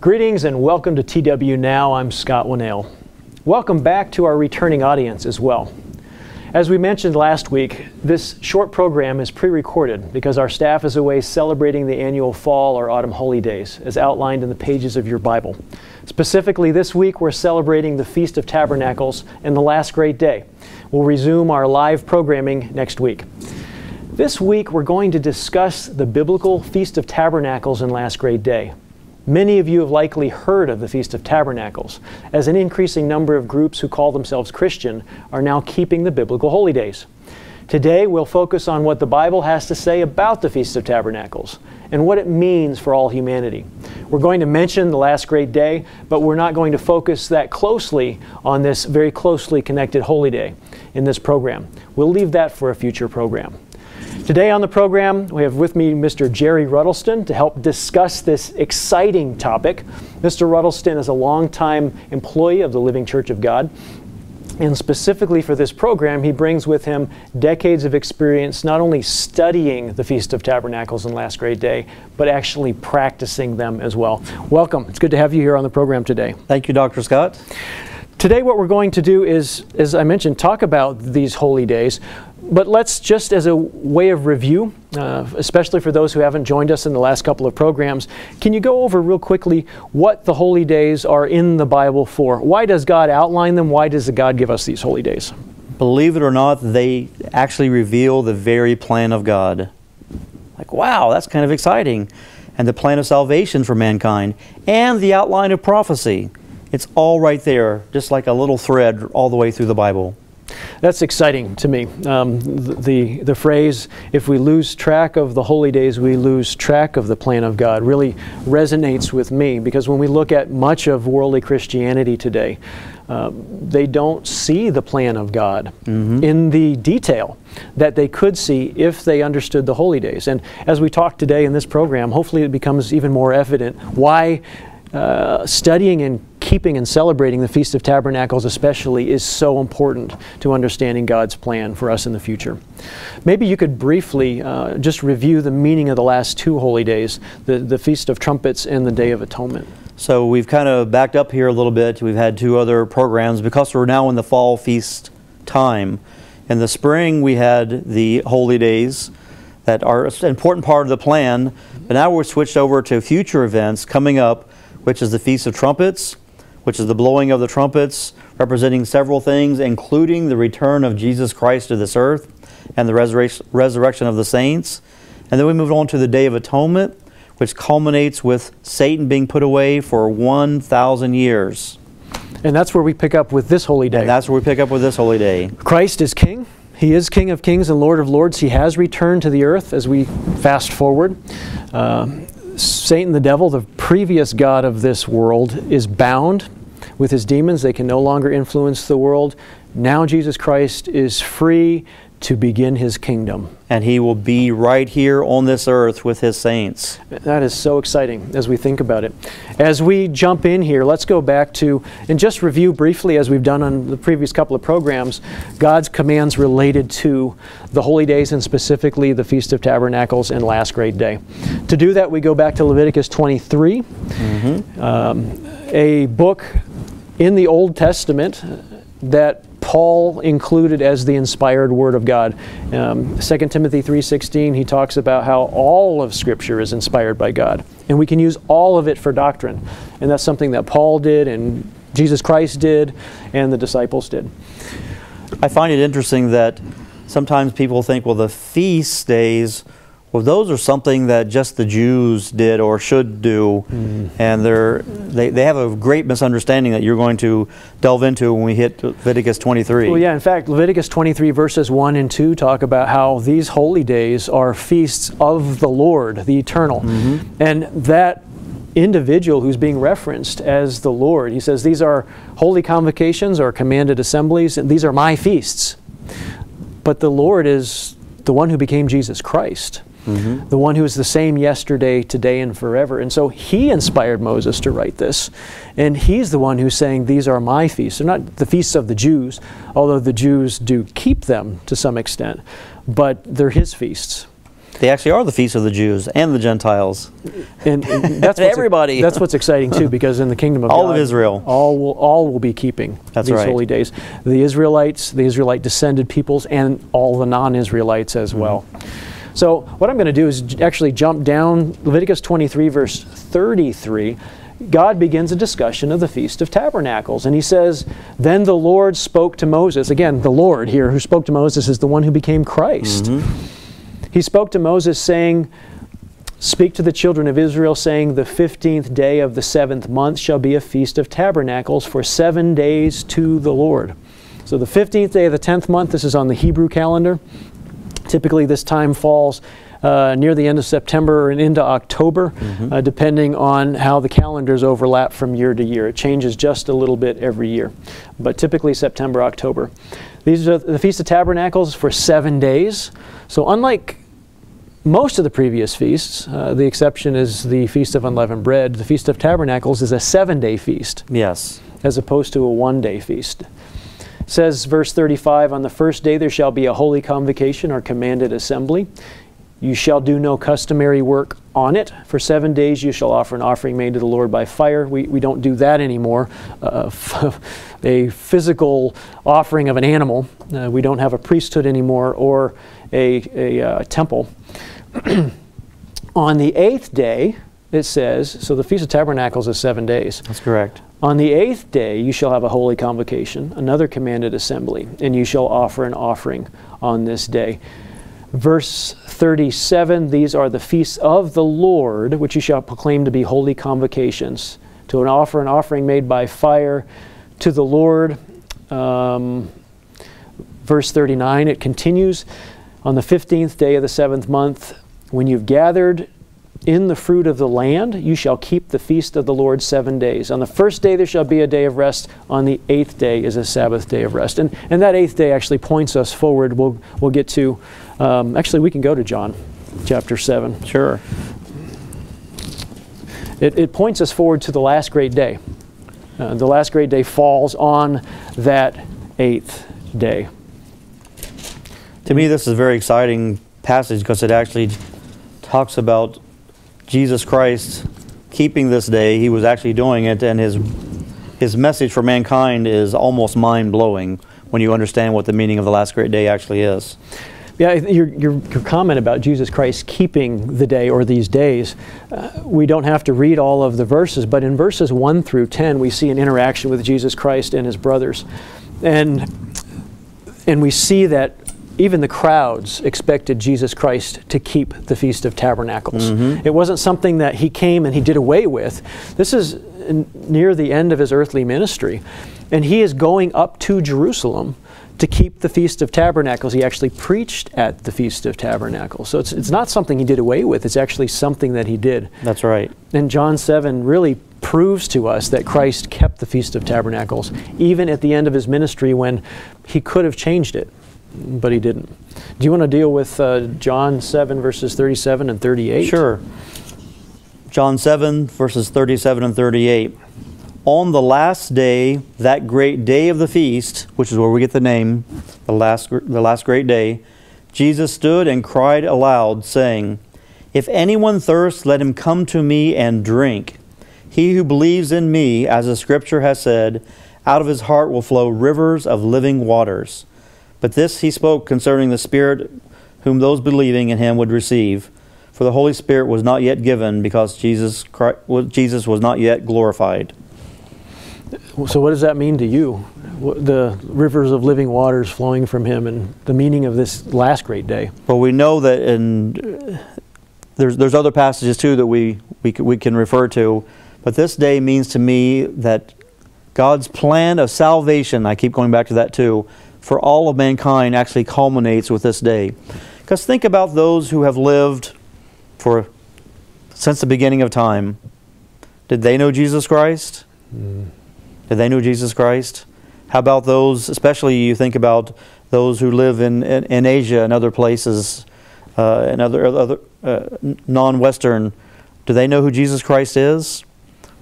Greetings and welcome to TW Now. I'm Scott Winnail. Welcome back to our returning audience as well. As we mentioned last week, this short program is pre recorded because our staff is away celebrating the annual fall or autumn holy days, as outlined in the pages of your Bible. Specifically, this week we're celebrating the Feast of Tabernacles and the last great day. We'll resume our live programming next week. This week we're going to discuss the biblical Feast of Tabernacles and last great day. Many of you have likely heard of the Feast of Tabernacles, as an increasing number of groups who call themselves Christian are now keeping the biblical holy days. Today, we'll focus on what the Bible has to say about the Feast of Tabernacles and what it means for all humanity. We're going to mention the last great day, but we're not going to focus that closely on this very closely connected holy day in this program. We'll leave that for a future program. Today on the program, we have with me Mr. Jerry Ruddlesden to help discuss this exciting topic. Mr. Ruddlesden is a longtime employee of the Living Church of God. And specifically for this program, he brings with him decades of experience not only studying the Feast of Tabernacles and Last Great Day, but actually practicing them as well. Welcome. It's good to have you here on the program today. Thank you, Dr. Scott. Today, what we're going to do is, as I mentioned, talk about these holy days. But let's just as a way of review, uh, especially for those who haven't joined us in the last couple of programs, can you go over real quickly what the holy days are in the Bible for? Why does God outline them? Why does God give us these holy days? Believe it or not, they actually reveal the very plan of God. Like, wow, that's kind of exciting. And the plan of salvation for mankind and the outline of prophecy. It's all right there, just like a little thread all the way through the Bible. That's exciting to me. Um, the, the phrase, if we lose track of the holy days, we lose track of the plan of God, really resonates with me because when we look at much of worldly Christianity today, uh, they don't see the plan of God mm-hmm. in the detail that they could see if they understood the holy days. And as we talk today in this program, hopefully it becomes even more evident why uh, studying and keeping and celebrating the Feast of Tabernacles, especially, is so important to understanding God's plan for us in the future. Maybe you could briefly uh, just review the meaning of the last two holy days the, the Feast of Trumpets and the Day of Atonement. So we've kind of backed up here a little bit. We've had two other programs because we're now in the fall feast time. In the spring, we had the holy days that are an important part of the plan, but now we're switched over to future events coming up, which is the Feast of Trumpets which is the blowing of the trumpets, representing several things, including the return of Jesus Christ to this earth and the resurrection of the saints. And then we move on to the Day of Atonement, which culminates with Satan being put away for 1,000 years. And that's where we pick up with this holy day. And that's where we pick up with this holy day. Christ is King. He is King of Kings and Lord of Lords. He has returned to the earth as we fast forward. Uh, Satan, the devil, the previous God of this world, is bound with his demons. They can no longer influence the world. Now Jesus Christ is free to begin his kingdom. And he will be right here on this earth with his saints. That is so exciting as we think about it. As we jump in here, let's go back to and just review briefly, as we've done on the previous couple of programs, God's commands related to the holy days and specifically the Feast of Tabernacles and Last Great Day. To do that, we go back to Leviticus 23, mm-hmm. um, a book in the Old Testament that Paul included as the inspired Word of God. Um, 2 Timothy 3.16, he talks about how all of Scripture is inspired by God. And we can use all of it for doctrine. And that's something that Paul did and Jesus Christ did and the disciples did. I find it interesting that sometimes people think, well, the feast days well, those are something that just the Jews did or should do, mm. and they're, they, they have a great misunderstanding that you're going to delve into when we hit Leviticus 23. Well, yeah, in fact, Leviticus 23, verses 1 and 2 talk about how these holy days are feasts of the Lord, the eternal. Mm-hmm. And that individual who's being referenced as the Lord, he says, These are holy convocations or commanded assemblies, and these are my feasts. But the Lord is the one who became Jesus Christ. Mm-hmm. the one who is the same yesterday, today, and forever. And so he inspired Moses to write this. And he's the one who's saying, These are my feasts. They're not the feasts of the Jews, although the Jews do keep them to some extent, but they're his feasts. They actually are the feasts of the Jews and the Gentiles. And, and that's what's, Everybody. That's what's exciting too, because in the kingdom of All God, of Israel. all will all will be keeping That's these right. holy days. The Israelites, the Israelite descended peoples, and all the non-Israelites as Mm-hmm. well. So what I'm going to do is actually jump down Leviticus 23, verse 33. God begins a discussion of the Feast of Tabernacles, and he says, "Then the Lord spoke to Moses." Again, the Lord here, who spoke to Moses, is the one who became Christ. Mm-hmm. He spoke to Moses, saying. Speak to the children of Israel, saying, The fifteenth day of the seventh month shall be a feast of tabernacles for seven days to the Lord. So, the fifteenth day of the tenth month, this is on the Hebrew calendar. Typically, this time falls uh, near the end of September and into October, uh, depending on how the calendars overlap from year to year. It changes just a little bit every year, but typically September, October. These are the Feast of Tabernacles for seven days. So, unlike most of the previous feasts, uh, the exception is the Feast of Unleavened Bread, the Feast of Tabernacles is a seven day feast Yes. as opposed to a one day feast. Says verse 35 On the first day there shall be a holy convocation or commanded assembly. You shall do no customary work on it. For seven days you shall offer an offering made to the Lord by fire. We, we don't do that anymore. Uh, a physical offering of an animal. Uh, we don't have a priesthood anymore or a, a uh, temple. on the eighth day, it says, so the Feast of Tabernacles is seven days. That's correct. On the eighth day you shall have a holy convocation, another commanded assembly, and you shall offer an offering on this day. Verse 37 These are the feasts of the Lord, which you shall proclaim to be holy convocations, to an offer an offering made by fire to the Lord. Um, verse 39, it continues On the 15th day of the seventh month, when you've gathered in the fruit of the land, you shall keep the feast of the Lord seven days. On the first day there shall be a day of rest. On the eighth day is a Sabbath day of rest. And, and that eighth day actually points us forward. We'll, we'll get to, um, actually, we can go to John chapter 7. Sure. It, it points us forward to the last great day. Uh, the last great day falls on that eighth day. To me, this is a very exciting passage because it actually talks about Jesus Christ keeping this day. He was actually doing it, and his his message for mankind is almost mind blowing when you understand what the meaning of the last great day actually is. Yeah, your, your, your comment about Jesus Christ keeping the day or these days, uh, we don't have to read all of the verses, but in verses 1 through 10, we see an interaction with Jesus Christ and his brothers. And, and we see that even the crowds expected Jesus Christ to keep the Feast of Tabernacles. Mm-hmm. It wasn't something that he came and he did away with. This is n- near the end of his earthly ministry. And he is going up to Jerusalem to keep the Feast of Tabernacles. He actually preached at the Feast of Tabernacles. So it's, it's not something he did away with, it's actually something that he did. That's right. And John 7 really proves to us that Christ kept the Feast of Tabernacles, even at the end of his ministry when he could have changed it, but he didn't. Do you want to deal with uh, John 7, verses 37 and 38? Sure. John 7, verses 37 and 38. On the last day, that great day of the feast, which is where we get the name, the last, the last great day, Jesus stood and cried aloud, saying, If anyone thirsts, let him come to me and drink. He who believes in me, as the scripture has said, out of his heart will flow rivers of living waters. But this he spoke concerning the Spirit whom those believing in him would receive. For the Holy Spirit was not yet given because Jesus, Christ, Jesus was not yet glorified. So, what does that mean to you? The rivers of living waters flowing from him and the meaning of this last great day. Well, we know that in there's there's other passages too that we we we can refer to, but this day means to me that God's plan of salvation. I keep going back to that too, for all of mankind actually culminates with this day. Because think about those who have lived for since the beginning of time. Did they know Jesus Christ? Did they know Jesus Christ? How about those, especially you think about those who live in, in, in Asia and other places, uh, and other, other uh, non Western, do they know who Jesus Christ is?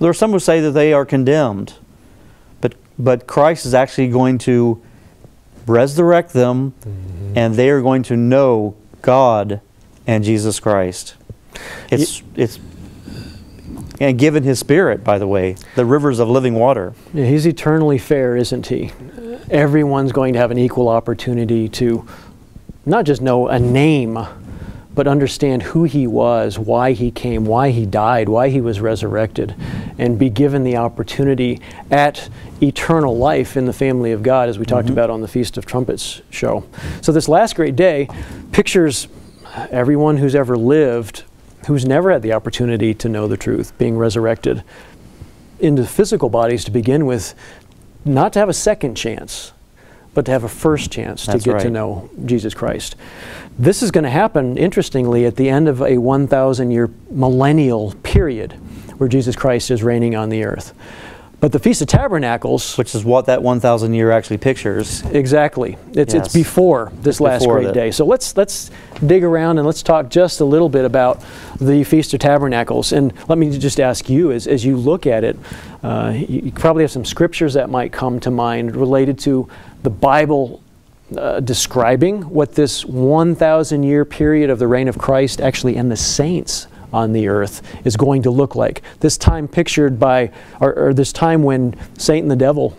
There are some who say that they are condemned, but, but Christ is actually going to resurrect them, mm-hmm. and they are going to know God and Jesus Christ. It's it's and given his spirit, by the way, the rivers of living water. Yeah, he's eternally fair, isn't he? Everyone's going to have an equal opportunity to not just know a name, but understand who he was, why he came, why he died, why he was resurrected, and be given the opportunity at eternal life in the family of God, as we talked mm-hmm. about on the Feast of Trumpets show. So, this last great day pictures everyone who's ever lived who's never had the opportunity to know the truth being resurrected into physical bodies to begin with, not to have a second chance, but to have a first chance That's to get right. to know Jesus Christ. This is going to happen, interestingly, at the end of a 1,000 year millennial period where Jesus Christ is reigning on the earth. But the Feast of Tabernacles, which is what that 1,000 year actually pictures. Exactly. It's, yes. it's before this last before great day. So let's let's dig around and let's talk just a little bit about the Feast of Tabernacles. And let me just ask you, as, as you look at it, uh, you, you probably have some scriptures that might come to mind related to the Bible uh, describing what this 1,000 year period of the reign of Christ actually and the saints on the earth is going to look like. This time pictured by, or, or this time when Satan the devil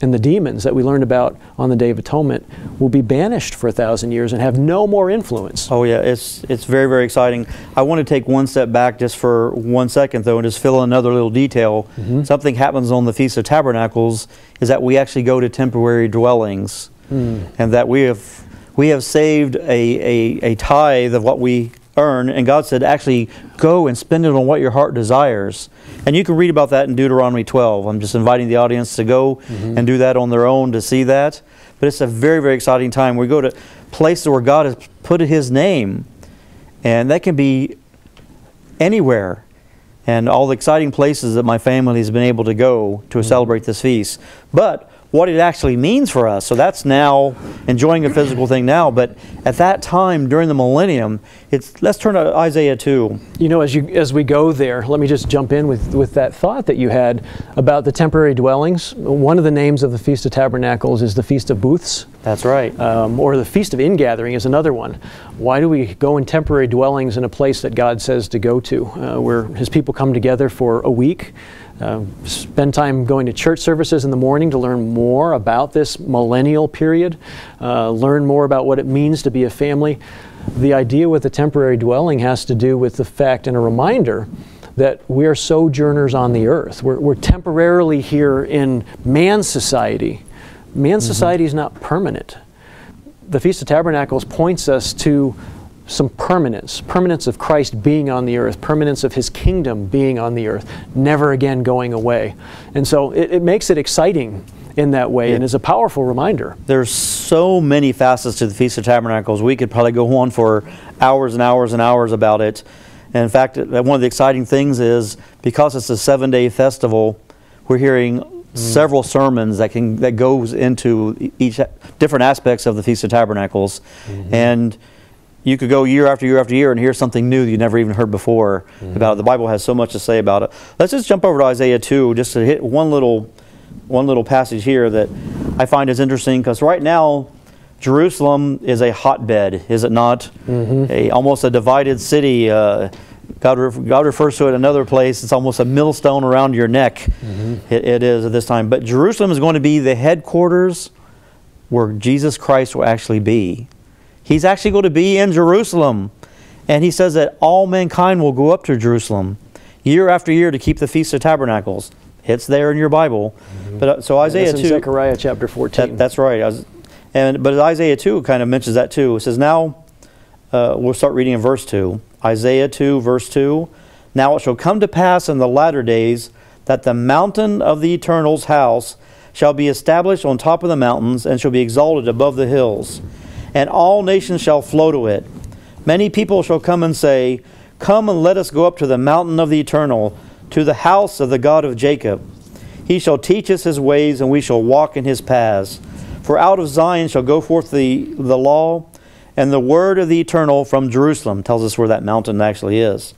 and the demons that we learned about on the Day of Atonement will be banished for a thousand years and have no more influence. Oh yeah, it's it's very very exciting. I want to take one step back just for one second though, and just fill in another little detail. Mm-hmm. Something happens on the Feast of Tabernacles is that we actually go to temporary dwellings, mm. and that we have we have saved a, a, a tithe of what we earn. And God said, actually, go and spend it on what your heart desires. And you can read about that in Deuteronomy 12. I'm just inviting the audience to go mm-hmm. and do that on their own to see that. But it's a very, very exciting time. We go to places where God has put His name, and that can be anywhere. And all the exciting places that my family has been able to go to mm-hmm. celebrate this feast. But what it actually means for us. So that's now enjoying a physical thing now, but at that time during the millennium, it's let's turn to Isaiah 2. You know, as you as we go there, let me just jump in with with that thought that you had about the temporary dwellings. One of the names of the Feast of Tabernacles is the Feast of Booths. That's right. Um, or the Feast of Ingathering is another one. Why do we go in temporary dwellings in a place that God says to go to, uh, where His people come together for a week? Uh, spend time going to church services in the morning to learn more about this millennial period, uh, learn more about what it means to be a family. The idea with the temporary dwelling has to do with the fact and a reminder that we are sojourners on the earth. We're, we're temporarily here in man's society. Man's mm-hmm. society is not permanent. The Feast of Tabernacles points us to some permanence, permanence of Christ being on the earth, permanence of his kingdom being on the earth, never again going away. And so it, it makes it exciting in that way and is a powerful reminder. There's so many facets to the Feast of Tabernacles. We could probably go on for hours and hours and hours about it. And in fact, one of the exciting things is because it's a seven day festival, we're hearing mm. several sermons that can that goes into each different aspects of the Feast of Tabernacles. Mm-hmm. And you could go year after year after year and hear something new that you never even heard before mm-hmm. about it. The Bible has so much to say about it. Let's just jump over to Isaiah 2 just to hit one little one little passage here that I find is interesting because right now Jerusalem is a hotbed, is it not? Mm-hmm. A almost a divided city. Uh, God, God refers to it another place. It's almost a millstone around your neck. Mm-hmm. It, it is at this time. But Jerusalem is going to be the headquarters where Jesus Christ will actually be. He's actually going to be in Jerusalem. And he says that all mankind will go up to Jerusalem year after year to keep the Feast of Tabernacles. It's there in your Bible. Mm-hmm. But uh, so Isaiah two, Zechariah chapter fourteen. That, that's right. Was, and but Isaiah two kind of mentions that too. It says now uh, we'll start reading in verse two. Isaiah two verse two. Now it shall come to pass in the latter days that the mountain of the Eternal's house shall be established on top of the mountains and shall be exalted above the hills and all nations shall flow to it. Many people shall come and say, Come and let us go up to the mountain of the eternal, to the house of the God of Jacob. He shall teach us his ways, and we shall walk in his paths. For out of Zion shall go forth the, the law and the word of the eternal from Jerusalem. Tells us where that mountain actually is.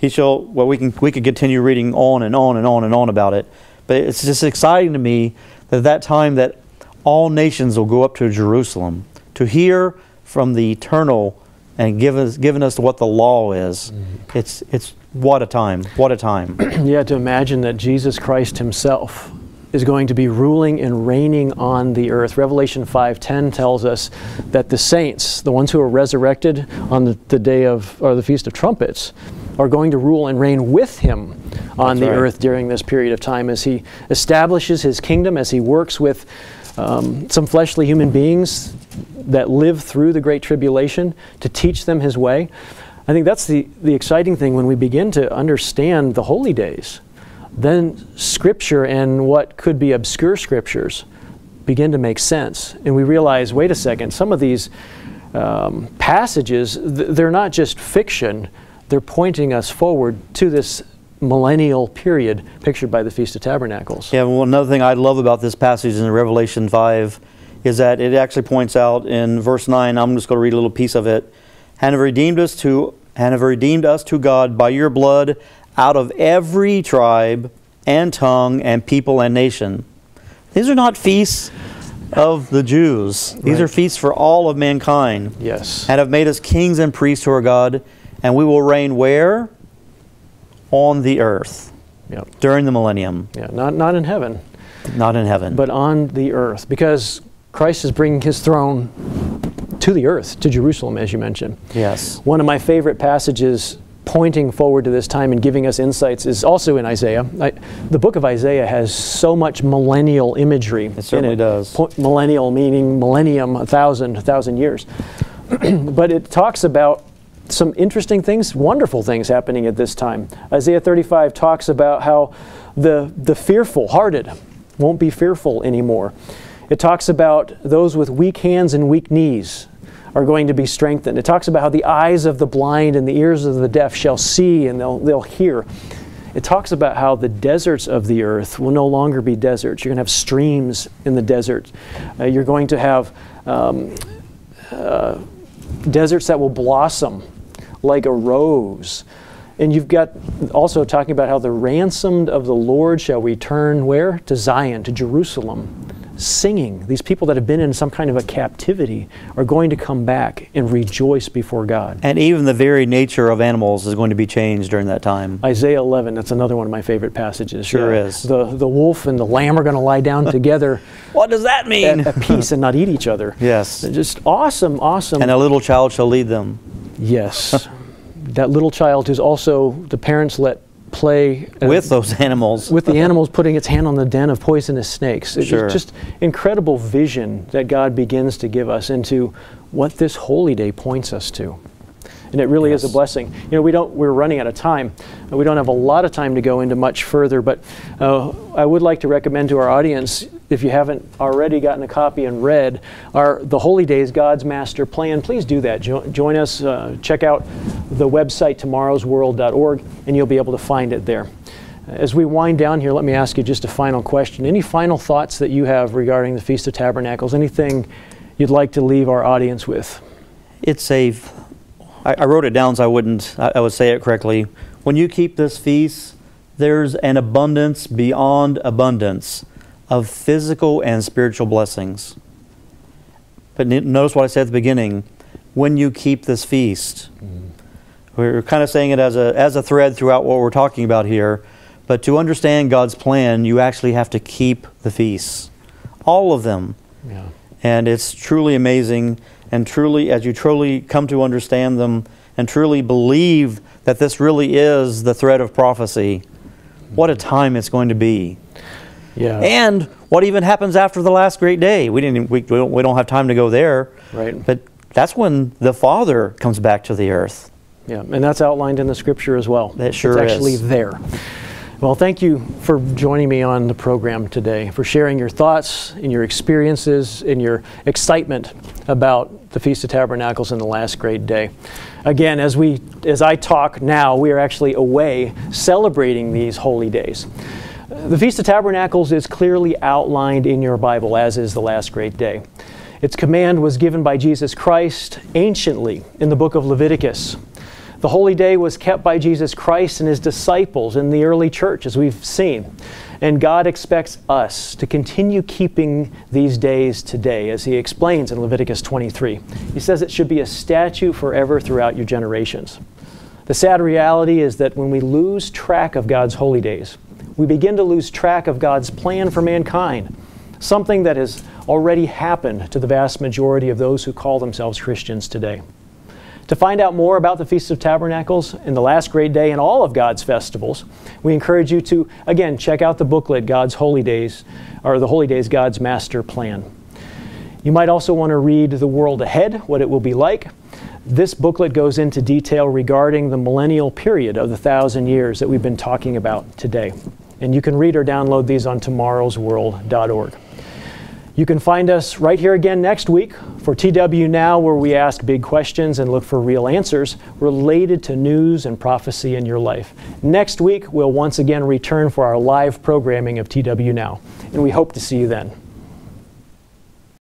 He shall, well, we, can, we could continue reading on and on and on and on about it, but it's just exciting to me that that time that all nations will go up to Jerusalem to hear from the eternal and give us, given us what the law is. Mm-hmm. It's, it's what a time. What a time. yeah, to imagine that Jesus Christ himself is going to be ruling and reigning on the earth. Revelation 5:10 tells us that the saints, the ones who are resurrected on the, the day of or the feast of trumpets, are going to rule and reign with him on That's the right. earth during this period of time as he establishes his kingdom, as he works with um, some fleshly human beings that live through the Great Tribulation to teach them his way. I think that's the, the exciting thing when we begin to understand the holy days. Then Scripture and what could be obscure scriptures begin to make sense. And we realize wait a second, some of these um, passages, th- they're not just fiction, they're pointing us forward to this millennial period pictured by the Feast of Tabernacles. Yeah, well, another thing I love about this passage in Revelation 5 is that it actually points out in verse 9, I'm just going to read a little piece of it. And have redeemed us to and have redeemed us to God by your blood out of every tribe and tongue and people and nation. These are not feasts of the Jews. These are feasts for all of mankind. Yes. And have made us kings and priests to our God, and we will reign where? On the earth Yep. during the millennium, Yeah, not, not in heaven, not in heaven. but on the earth, because Christ is bringing his throne to the earth, to Jerusalem, as you mentioned. yes. One of my favorite passages pointing forward to this time and giving us insights is also in Isaiah. I, the book of Isaiah has so much millennial imagery. It certainly does. millennial meaning millennium, a thousand, a thousand years. but it talks about some interesting things, wonderful things happening at this time. Isaiah 35 talks about how the, the fearful hearted won't be fearful anymore. It talks about those with weak hands and weak knees are going to be strengthened. It talks about how the eyes of the blind and the ears of the deaf shall see and they'll, they'll hear. It talks about how the deserts of the earth will no longer be deserts. You're going to have streams in the desert. Uh, you're going to have um, uh, deserts that will blossom like a rose. And you've got also talking about how the ransomed of the Lord shall return where? To Zion, to Jerusalem, singing. These people that have been in some kind of a captivity are going to come back and rejoice before God. And even the very nature of animals is going to be changed during that time. Isaiah 11, that's another one of my favorite passages. Sure is. The, the wolf and the lamb are going to lie down together What does that mean? at, at peace and not eat each other. yes. Just awesome, awesome. And a little child shall lead them. Yes. that little child who's also the parents let play uh, with those animals. with the animals putting its hand on the den of poisonous snakes. It's Sure. just incredible vision that God begins to give us into what this holy day points us to. And it really is a blessing. You know, we don't. We're running out of time. We don't have a lot of time to go into much further. But uh, I would like to recommend to our audience, if you haven't already gotten a copy and read our the Holy Days God's Master Plan, please do that. Jo- join us. Uh, check out the website tomorrowsworld.org, and you'll be able to find it there. As we wind down here, let me ask you just a final question. Any final thoughts that you have regarding the Feast of Tabernacles? Anything you'd like to leave our audience with? It's a. I, wrote it down so I wouldn't. I, I would say it correctly. When you keep this feast, there's an abundance beyond abundance of physical and spiritual blessings. But notice what I said at the beginning. When you keep this feast, mm-hmm. we're kind of saying it as a as a thread throughout what we're talking about here. But to understand God's plan, you actually have to keep the feasts, all of them. Yeah. And it's truly amazing. And truly, as you truly come to understand them and truly believe that this really is the thread of prophecy, what a mm-hmm. time it's going to be. Yeah. And what even happens after the last great day? We didn't. We, we don't. We don't have time to go there. Right. But that's when the Father comes back to the earth. Yeah, and that's outlined in the scripture as well. It sure it's actually is. there. Well, thank you for joining me on the program today, for sharing your thoughts and your experiences and your excitement about the Feast of Tabernacles and the last great day. Again, as we as I talk now, we are actually away celebrating these holy days. The Feast of Tabernacles is clearly outlined in your Bible, as is the last great day. Its command was given by Jesus Christ anciently in the book of Leviticus. The holy day was kept by Jesus Christ and his disciples in the early church, as we've seen. And God expects us to continue keeping these days today, as he explains in Leviticus 23. He says it should be a statute forever throughout your generations. The sad reality is that when we lose track of God's holy days, we begin to lose track of God's plan for mankind, something that has already happened to the vast majority of those who call themselves Christians today. To find out more about the Feast of Tabernacles and the last great day and all of God's festivals, we encourage you to, again, check out the booklet, God's Holy Days, or the Holy Days, God's Master Plan. You might also want to read The World Ahead, what it will be like. This booklet goes into detail regarding the millennial period of the thousand years that we've been talking about today. And you can read or download these on tomorrowsworld.org. You can find us right here again next week for TW Now, where we ask big questions and look for real answers related to news and prophecy in your life. Next week, we'll once again return for our live programming of TW Now, and we hope to see you then.